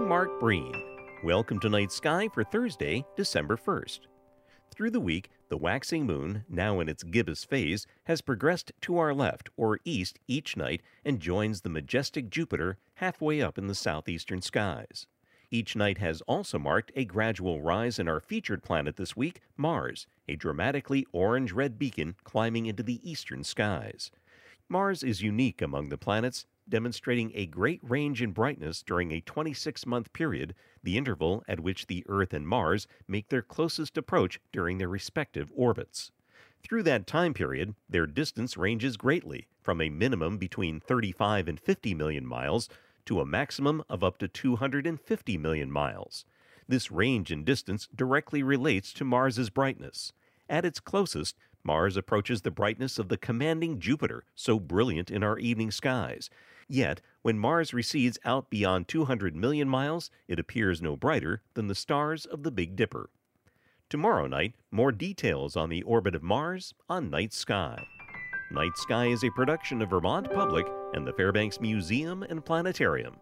I'm Mark Breen. Welcome to Night Sky for Thursday, December 1st. Through the week, the waxing moon, now in its gibbous phase, has progressed to our left or east each night and joins the majestic Jupiter halfway up in the southeastern skies. Each night has also marked a gradual rise in our featured planet this week, Mars, a dramatically orange red beacon climbing into the eastern skies. Mars is unique among the planets, demonstrating a great range in brightness during a 26 month period, the interval at which the Earth and Mars make their closest approach during their respective orbits. Through that time period, their distance ranges greatly, from a minimum between 35 and 50 million miles to a maximum of up to 250 million miles. This range in distance directly relates to Mars's brightness. At its closest, Mars approaches the brightness of the commanding Jupiter, so brilliant in our evening skies. Yet, when Mars recedes out beyond 200 million miles, it appears no brighter than the stars of the Big Dipper. Tomorrow night, more details on the orbit of Mars on Night Sky. Night Sky is a production of Vermont Public and the Fairbanks Museum and Planetarium.